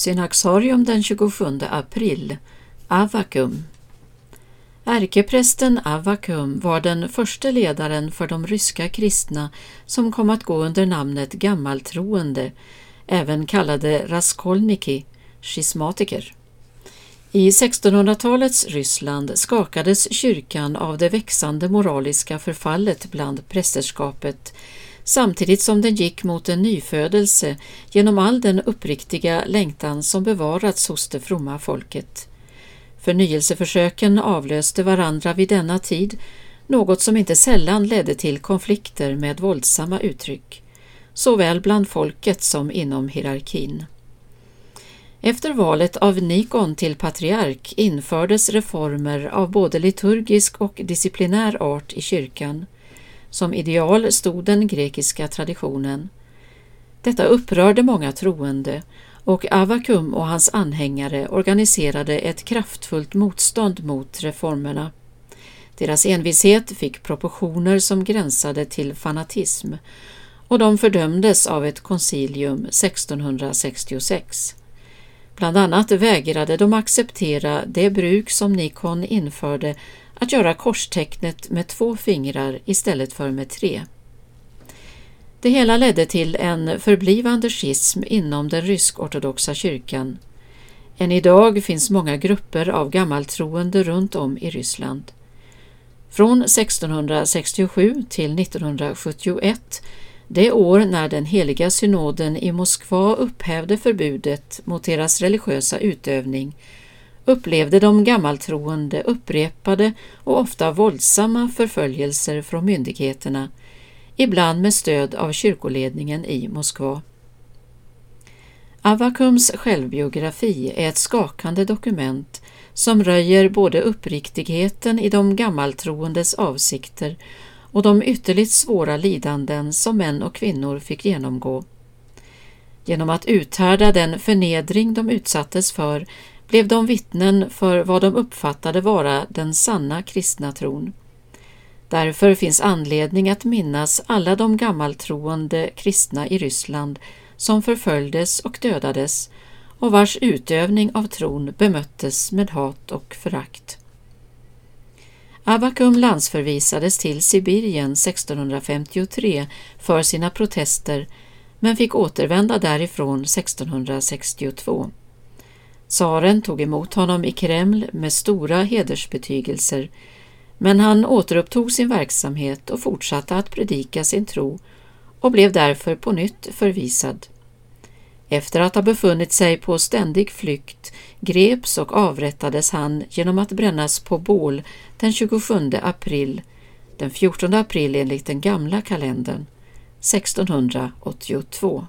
Synaxarium den 27 april Avakum Ärkeprästen Avakum var den första ledaren för de ryska kristna som kom att gå under namnet gammaltroende, även kallade raskolniki, schismatiker. I 1600-talets Ryssland skakades kyrkan av det växande moraliska förfallet bland prästerskapet samtidigt som den gick mot en nyfödelse genom all den uppriktiga längtan som bevarats hos det fromma folket. Förnyelseförsöken avlöste varandra vid denna tid, något som inte sällan ledde till konflikter med våldsamma uttryck, såväl bland folket som inom hierarkin. Efter valet av Nikon till patriark infördes reformer av både liturgisk och disciplinär art i kyrkan. Som ideal stod den grekiska traditionen. Detta upprörde många troende och Avakum och hans anhängare organiserade ett kraftfullt motstånd mot reformerna. Deras envishet fick proportioner som gränsade till fanatism och de fördömdes av ett koncilium 1666. Bland annat vägrade de acceptera det bruk som Nikon införde att göra korstecknet med två fingrar istället för med tre. Det hela ledde till en förblivande schism inom den rysk-ortodoxa kyrkan. Än idag finns många grupper av gammaltroende runt om i Ryssland. Från 1667 till 1971, det år när den heliga synoden i Moskva upphävde förbudet mot deras religiösa utövning, upplevde de gammaltroende upprepade och ofta våldsamma förföljelser från myndigheterna ibland med stöd av kyrkoledningen i Moskva. Avakums självbiografi är ett skakande dokument som röjer både uppriktigheten i de gammaltroendes avsikter och de ytterligt svåra lidanden som män och kvinnor fick genomgå. Genom att uthärda den förnedring de utsattes för blev de vittnen för vad de uppfattade vara den sanna kristna tron. Därför finns anledning att minnas alla de gammaltroende kristna i Ryssland som förföljdes och dödades och vars utövning av tron bemöttes med hat och förakt. Abakum landsförvisades till Sibirien 1653 för sina protester men fick återvända därifrån 1662. Tsaren tog emot honom i Kreml med stora hedersbetygelser men han återupptog sin verksamhet och fortsatte att predika sin tro och blev därför på nytt förvisad. Efter att ha befunnit sig på ständig flykt greps och avrättades han genom att brännas på bål den 27 april, den 14 april enligt den gamla kalendern, 1682.